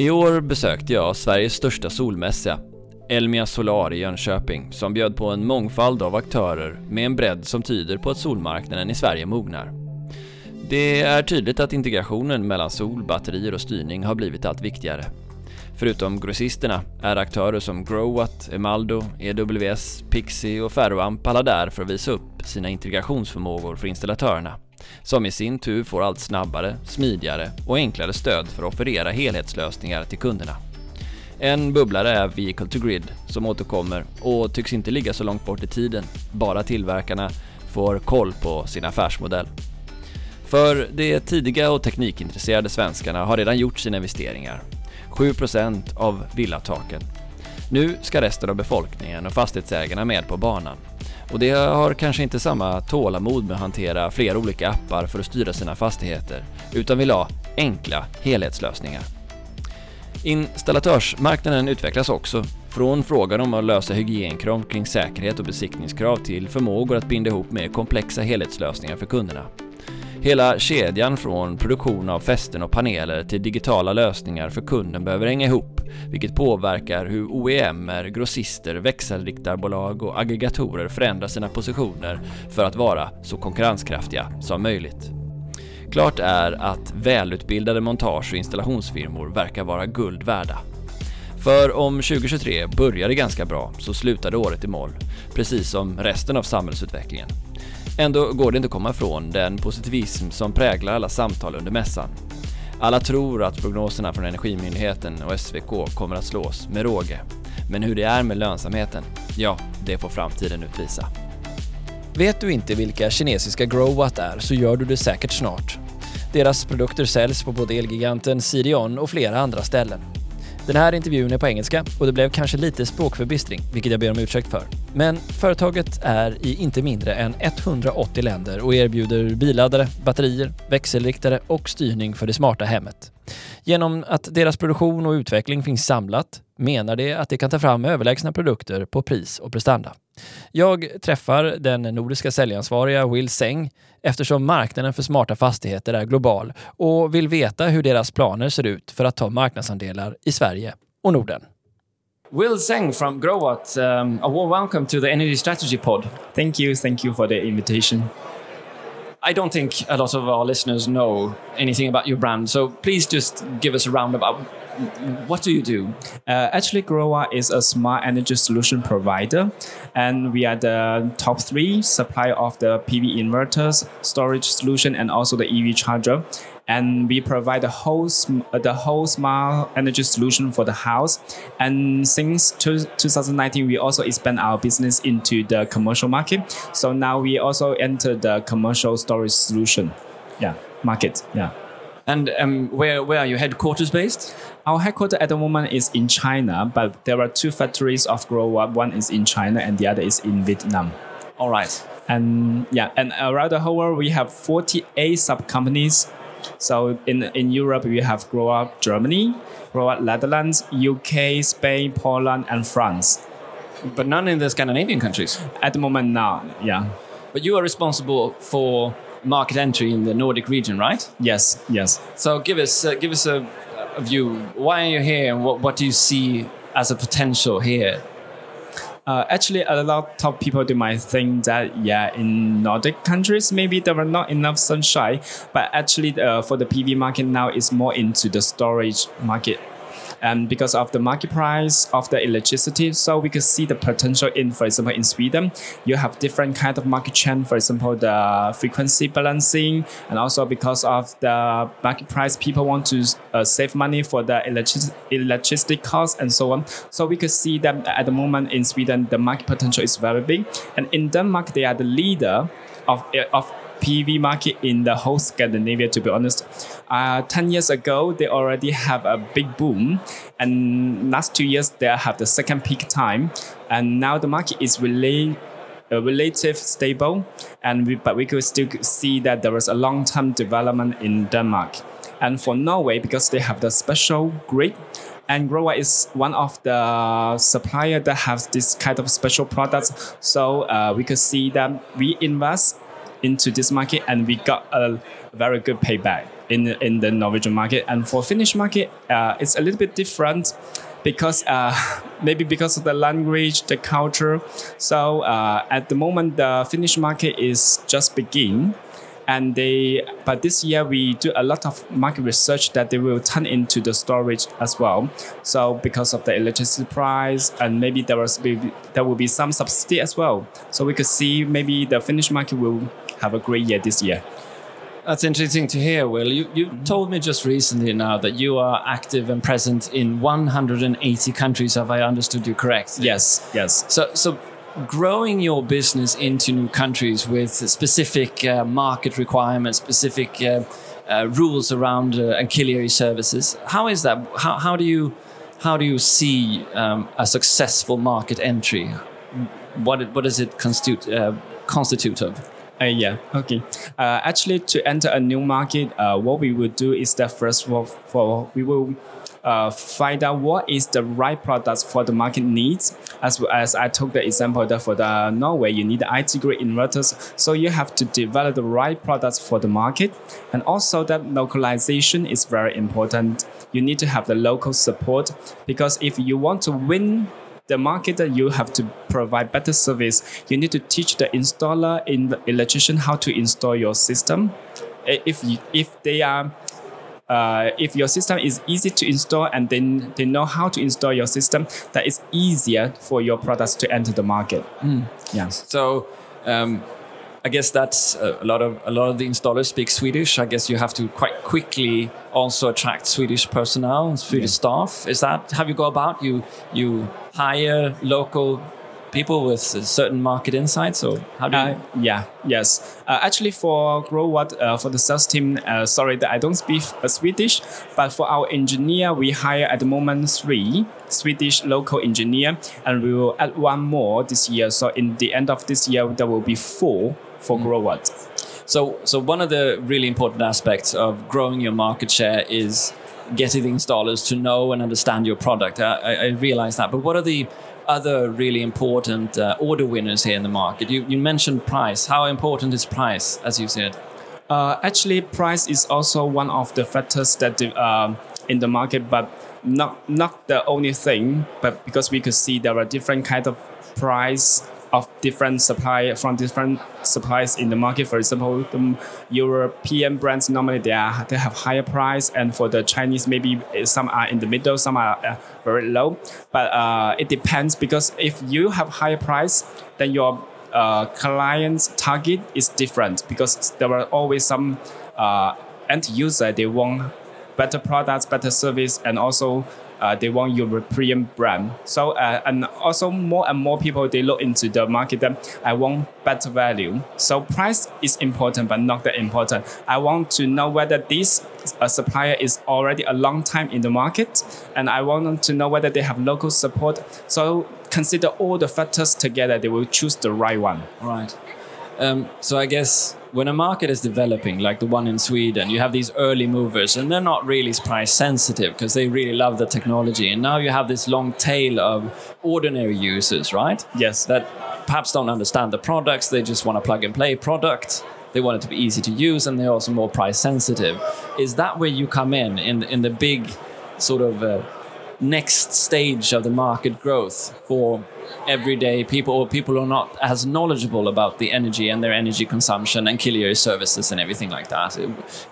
I år besökte jag Sveriges största solmässa, Elmia Solar i Jönköping, som bjöd på en mångfald av aktörer med en bredd som tyder på att solmarknaden i Sverige mognar. Det är tydligt att integrationen mellan sol, batterier och styrning har blivit allt viktigare. Förutom grossisterna är aktörer som Growatt, Emaldo, EWS, Pixie och Ferroamp alla där för att visa upp sina integrationsförmågor för installatörerna, som i sin tur får allt snabbare, smidigare och enklare stöd för att offerera helhetslösningar till kunderna. En bubblare är Vehicle to Grid som återkommer och tycks inte ligga så långt bort i tiden, bara tillverkarna får koll på sin affärsmodell. För de tidiga och teknikintresserade svenskarna har redan gjort sina investeringar 7% av villataken. Nu ska resten av befolkningen och fastighetsägarna med på banan. Och de har kanske inte samma tålamod med att hantera flera olika appar för att styra sina fastigheter, utan vill ha enkla helhetslösningar. Installatörsmarknaden utvecklas också, från frågan om att lösa hygienkrav kring säkerhet och besiktningskrav till förmågor att binda ihop mer komplexa helhetslösningar för kunderna. Hela kedjan från produktion av fästen och paneler till digitala lösningar för kunden behöver hänga ihop, vilket påverkar hur OEMer, grossister, växelriktarbolag och aggregatorer förändrar sina positioner för att vara så konkurrenskraftiga som möjligt. Klart är att välutbildade montage och installationsfirmor verkar vara guld värda. För om 2023 började ganska bra så slutade året i moll, precis som resten av samhällsutvecklingen. Ändå går det inte att komma ifrån den positivism som präglar alla samtal under mässan. Alla tror att prognoserna från Energimyndigheten och SVK kommer att slås med råge. Men hur det är med lönsamheten, ja, det får framtiden utvisa. Vet du inte vilka kinesiska Growatt är så gör du det säkert snart. Deras produkter säljs på både Elgiganten, CDON och flera andra ställen. Den här intervjun är på engelska och det blev kanske lite språkförbistring, vilket jag ber om ursäkt för. Men företaget är i inte mindre än 180 länder och erbjuder billaddare, batterier, växelriktare och styrning för det smarta hemmet. Genom att deras produktion och utveckling finns samlat menar de att de kan ta fram överlägsna produkter på pris och prestanda. Jag träffar den nordiska säljansvariga Will Seng eftersom marknaden för smarta fastigheter är global och vill veta hur deras planer ser ut för att ta marknadsandelar i Sverige och Norden. Will Seng from Growatt, um, a warm welcome to the Energy Strategy Pod. Thank you, thank you for the invitation. I don't think a lot of our listeners know anything about your brand, so please just give us a roundabout what do you do? Uh, actually, Growatt is a smart energy solution provider, and we are the top three supplier of the PV inverters, storage solution, and also the EV charger. And we provide the whole the whole smart energy solution for the house. And since 2019, we also expand our business into the commercial market. So now we also enter the commercial storage solution, yeah, market, yeah. And um, where where are your headquarters based? Our headquarters at the moment is in China, but there are two factories of Growatt. One is in China and the other is in Vietnam. All right. And yeah, and around the whole world we have 48 sub companies. So in in Europe we have Growatt Germany, Growatt Netherlands, UK, Spain, Poland, and France. But none in the Scandinavian countries. At the moment, now, yeah. But you are responsible for market entry in the Nordic region, right? Yes, yes. So give us uh, give us a, a, view. Why are you here, and what what do you see as a potential here? Uh, actually, a lot of people they might think that yeah, in Nordic countries maybe there were not enough sunshine, but actually uh, for the PV market now it's more into the storage market and because of the market price of the electricity. So we could see the potential in, for example, in Sweden, you have different kind of market trend. For example, the frequency balancing, and also because of the market price, people want to uh, save money for the electric electricity costs and so on. So we could see that at the moment in Sweden, the market potential is very big, and in Denmark, they are the leader of of PV market in the whole Scandinavia, to be honest. Uh, 10 years ago, they already have a big boom. And last two years, they have the second peak time. And now the market is really uh, relative stable. And we, but we could still see that there is a long-term development in Denmark. And for Norway, because they have the special grid, and Growatt is one of the supplier that has this kind of special products. So uh, we could see that we invest into this market and we got a very good payback. In in the Norwegian market. And for Finnish market, uh, it's a little bit different because uh, maybe because of the language, the culture. So uh, at the moment, the Finnish market is just begin and they but this year we do a lot of market research that they will turn into the storage as well so because of the electricity price and maybe there was maybe there will be some subsidy as well so we could see maybe the finnish market will have a great year this year that's interesting to hear, Will. You, you told me just recently now that you are active and present in 180 countries, have I understood you correct? Yes, yes. So, so growing your business into new countries with specific uh, market requirements, specific uh, uh, rules around uh, ancillary services. How is that? How, how do you how do you see um, a successful market entry? What what does it constitute uh, constitute of? Uh, yeah. Okay. Uh, actually, to enter a new market, uh, what we will do is that first of all, for we will uh, find out what is the right products for the market needs. As as I took the example that for the Norway, you need IT grid inverters, so you have to develop the right products for the market, and also that localization is very important. You need to have the local support because if you want to win the market you have to provide better service you need to teach the installer in the electrician how to install your system if you, if they are uh, if your system is easy to install and then they know how to install your system, that is easier for your products to enter the market. Mm. Yes. So. Um, I guess that's a lot of a lot of the installers speak Swedish. I guess you have to quite quickly also attract Swedish personnel, Swedish yeah. staff. Is that how you go about? You you hire local people with certain market insights or how do you uh, yeah yes uh, actually for Growatt uh, for the sales team uh, sorry that i don't speak uh, swedish but for our engineer we hire at the moment three swedish local engineer and we will add one more this year so in the end of this year there will be four for mm. Growatt so so one of the really important aspects of growing your market share is getting the installers to know and understand your product i, I realize that but what are the other really important uh, order winners here in the market? You, you mentioned price. How important is price, as you said? Uh, actually, price is also one of the factors that uh, in the market, but not not the only thing. But because we could see there are different kind of price of different supply from different suppliers in the market. For example, the European brands normally they are they have higher price, and for the Chinese maybe some are in the middle, some are uh, very low. But uh, it depends because if you have higher price, then your uh, client's target is different because there are always some uh, end user they want better products, better service, and also uh, they want European brand. So uh, and also more and more people they look into the market that I want better value. So price is important, but not that important. I want to know whether this uh, supplier is already a long time in the market, and I want to know whether they have local support. So consider all the factors together. They will choose the right one. Right. Um, so I guess when a market is developing, like the one in Sweden, you have these early movers, and they're not really price sensitive because they really love the technology. And now you have this long tail of ordinary users, right? Yes. That perhaps don't understand the products; they just want a plug and play product. They want it to be easy to use, and they're also more price sensitive. Is that where you come in in in the big sort of uh, next stage of the market growth for everyday people or people who are not as knowledgeable about the energy and their energy consumption and ancillary services and everything like that.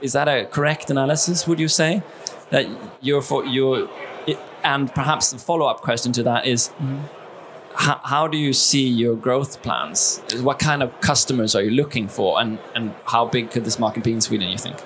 Is that a correct analysis? Would you say that you're for your and perhaps the follow-up question to that is, mm-hmm. how, how do you see your growth plans? What kind of customers are you looking for, and and how big could this market be in Sweden? You think?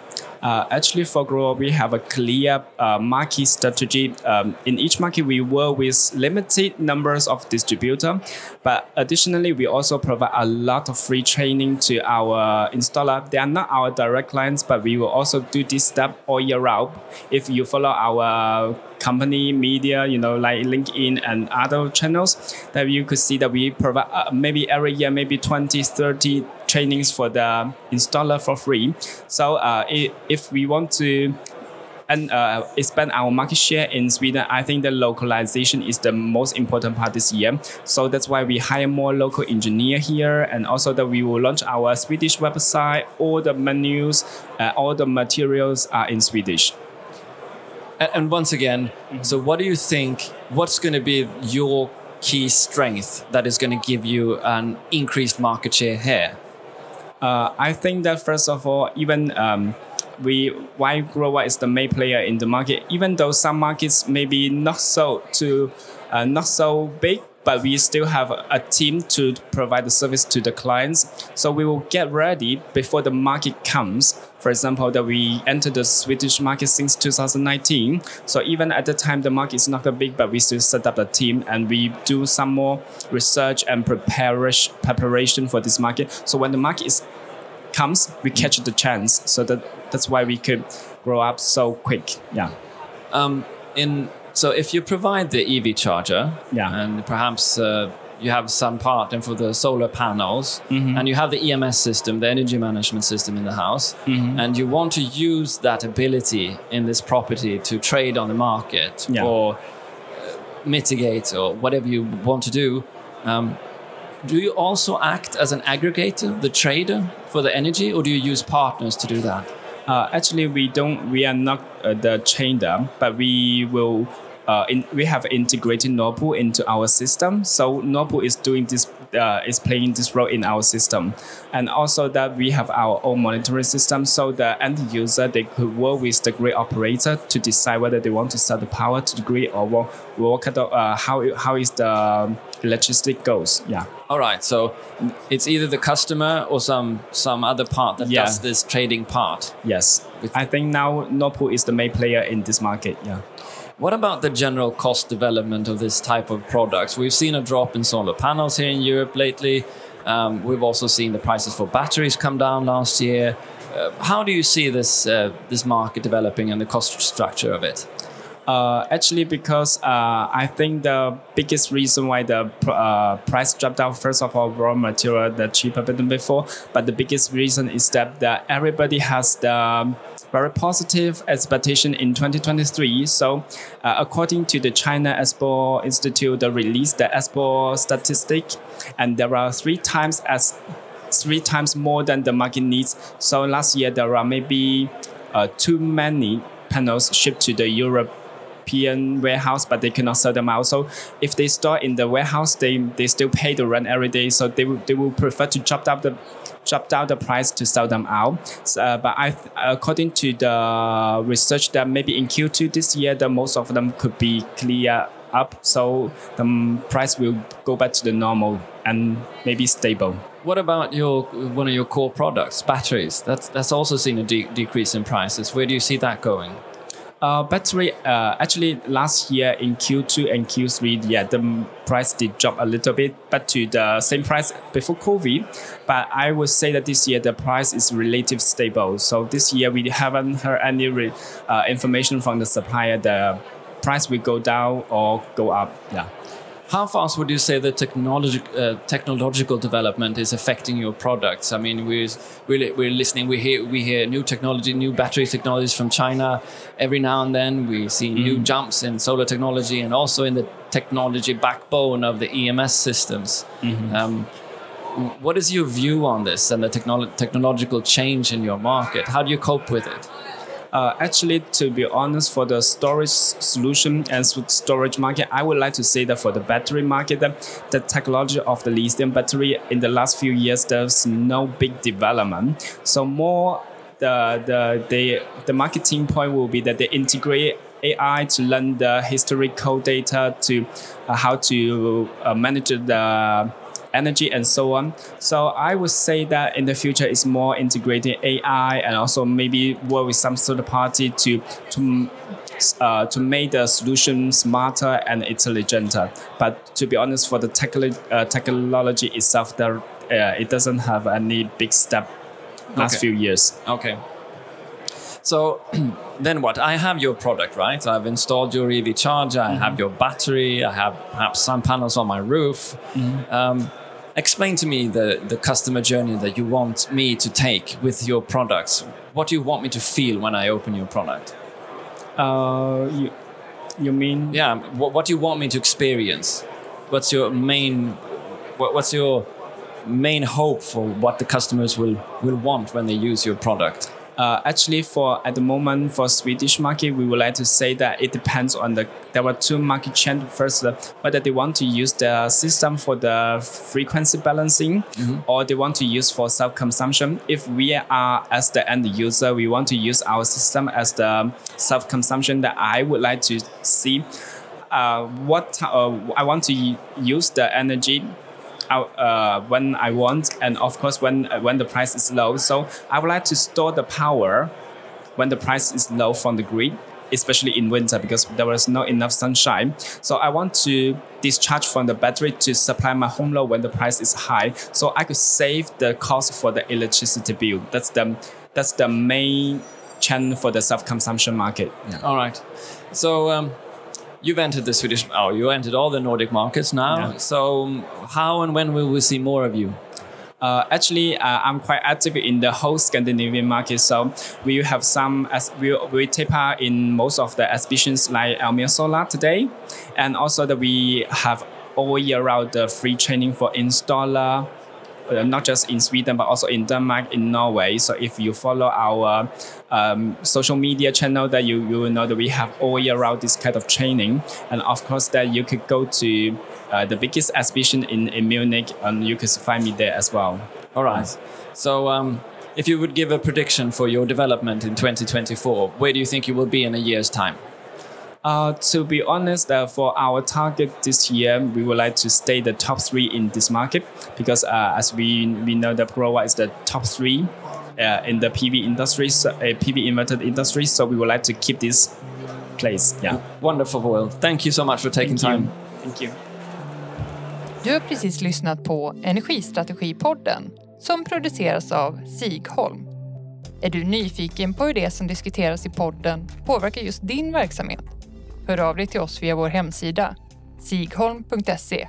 Uh, actually, for Grow, we have a clear uh, market strategy. Um, in each market, we work with limited numbers of distributor, but additionally, we also provide a lot of free training to our installer. They are not our direct clients, but we will also do this step all year round. If you follow our company media, you know, like LinkedIn and other channels, that you could see that we provide uh, maybe every year, maybe 20, 30 trainings for the installer for free. So uh, if we want to and uh, expand our market share in Sweden, I think the localization is the most important part this year. So that's why we hire more local engineer here, and also that we will launch our Swedish website. All the menus, uh, all the materials are in Swedish. And, and once again, so what do you think? What's going to be your key strength that is going to give you an increased market share here? Uh, I think that first of all, even um, we why Growatt is the main player in the market, even though some markets maybe not so to uh, not so big, but we still have a team to provide the service to the clients. So we will get ready before the market comes. For example, that we entered the Swedish market since 2019. So even at the time, the market is not that big, but we still set up a team and we do some more research and preparation for this market. So when the market is comes, we catch the chance. So that that's why we could grow up so quick. Yeah. Um, in so if you provide the EV charger, yeah. and perhaps uh, you have some part and for the solar panels, mm-hmm. and you have the EMS system, the energy management system in the house, mm-hmm. and you want to use that ability in this property to trade on the market yeah. or uh, mitigate or whatever you want to do. Um, do you also act as an aggregator, the trader for the energy, or do you use partners to do that? Uh, actually, we don't. We are not uh, the trader, but we will. Uh, in, we have integrated Nord into our system, so Nord is doing this, uh, is playing this role in our system, and also that we have our own monitoring system, so the end user they could work with the grid operator to decide whether they want to sell the power to the grid or what, what kind of, uh, how how is the electricity goes. Yeah. All right. So it's either the customer or some some other part that yeah. does this trading part. Yes. With I think now Nord is the main player in this market. Yeah. What about the general cost development of this type of products? We've seen a drop in solar panels here in Europe lately. Um, we've also seen the prices for batteries come down last year. Uh, how do you see this uh, this market developing and the cost structure of it? Uh, actually, because uh, I think the biggest reason why the uh, price dropped down, first of all, raw material the cheaper than before. But the biggest reason is that, that everybody has the very positive expectation in 2023. So, uh, according to the China Export Institute, they released the export statistic, and there are three times as three times more than the market needs. So last year there are maybe uh, too many panels shipped to the Europe European warehouse, but they cannot sell them out. So if they store in the warehouse, they, they still pay the rent every day. So they will, they will prefer to drop down the drop down the price to sell them out. So, uh, but I, according to the research, that maybe in Q2 this year, the most of them could be clear up. So the price will go back to the normal and maybe stable. What about your one of your core products, batteries? That's that's also seen a de- decrease in prices. Where do you see that going? Uh, battery uh, actually last year in Q2 and Q3, yeah, the price did drop a little bit, but to the same price before COVID. But I would say that this year the price is relative stable. So this year we haven't heard any re- uh, information from the supplier. The price will go down or go up. Yeah. How fast would you say the technology, uh, technological development is affecting your products? I mean, we're, we're, we're listening, we hear, we hear new technology, new battery technologies from China. Every now and then we see mm. new jumps in solar technology and also in the technology backbone of the EMS systems. Mm-hmm. Um, what is your view on this and the technolo- technological change in your market? How do you cope with it? Uh, actually, to be honest, for the storage solution and storage market, I would like to say that for the battery market, the technology of the lithium battery in the last few years, there's no big development. So more the the the, the marketing point will be that they integrate AI to learn the historical data to uh, how to uh, manage the energy and so on. So I would say that in the future it's more integrating AI and also maybe work with some third party to to uh, to make the solution smarter and intelligent. But to be honest, for the technology, uh, technology itself, there uh, it doesn't have any big step last okay. few years. Okay. So then what? I have your product, right? I've installed your EV charger, I mm-hmm. have your battery, I have perhaps some panels on my roof. Mm-hmm. Um, explain to me the, the customer journey that you want me to take with your products. What do you want me to feel when I open your product? Uh, you, you mean? Yeah, what, what do you want me to experience? What's your main, what, what's your main hope for what the customers will, will want when they use your product? Uh, actually, for at the moment for Swedish market, we would like to say that it depends on the. There were two market trends. First, whether they want to use the system for the frequency balancing, or they want to use for self consumption. If we are as the end user, we want to use our system as the self consumption. That I would like to see. Uh, what uh, I want to use the energy uh, when I want, and of course when uh, when the price is low. So I would like to store the power when the price is low from the grid, especially in winter because there was not enough sunshine. So I want to discharge from the battery to supply my home load when the price is high, so I could save the cost for the electricity bill. That's the that's the main channel for the self-consumption market. Yeah. All right. So um, you've entered the Swedish, oh, you entered all the Nordic markets now. Yeah. So how and when will we see more of you? Uh, actually, uh, I'm quite active in the whole Scandinavian market. So we have some, as we, we take part in most of the exhibitions like Elmia Solar today, and also that we have all year round the free training for installer. Uh, not just in Sweden but also in Denmark, in Norway. So if you follow our um, social media channel, that you you will know that we have all year round this kind of training, and of course that you could go to uh, the biggest exhibition in, in Munich, and you could find me there as well. All right. So um, if you would give a prediction for your development in 2024, where do you think you will be in a year's time? Uh, to be honest, uh, for our target this year, we would like to stay the top three in this market because, uh, as we we know, that Growatt is the top three uh, in the PV industry, so, uh, PV inverter industry. So we would like to keep this place. Yeah. Wonderful, Will. Thank you so much for taking Thank time. you. Thank you. Du har precis lyssnat på Energistrategipodden som produceras av Sigholm. Är du nyfiken på hur det som diskuteras i podden påverkar just din verksamhet? Hör av dig till oss via vår hemsida sigholm.se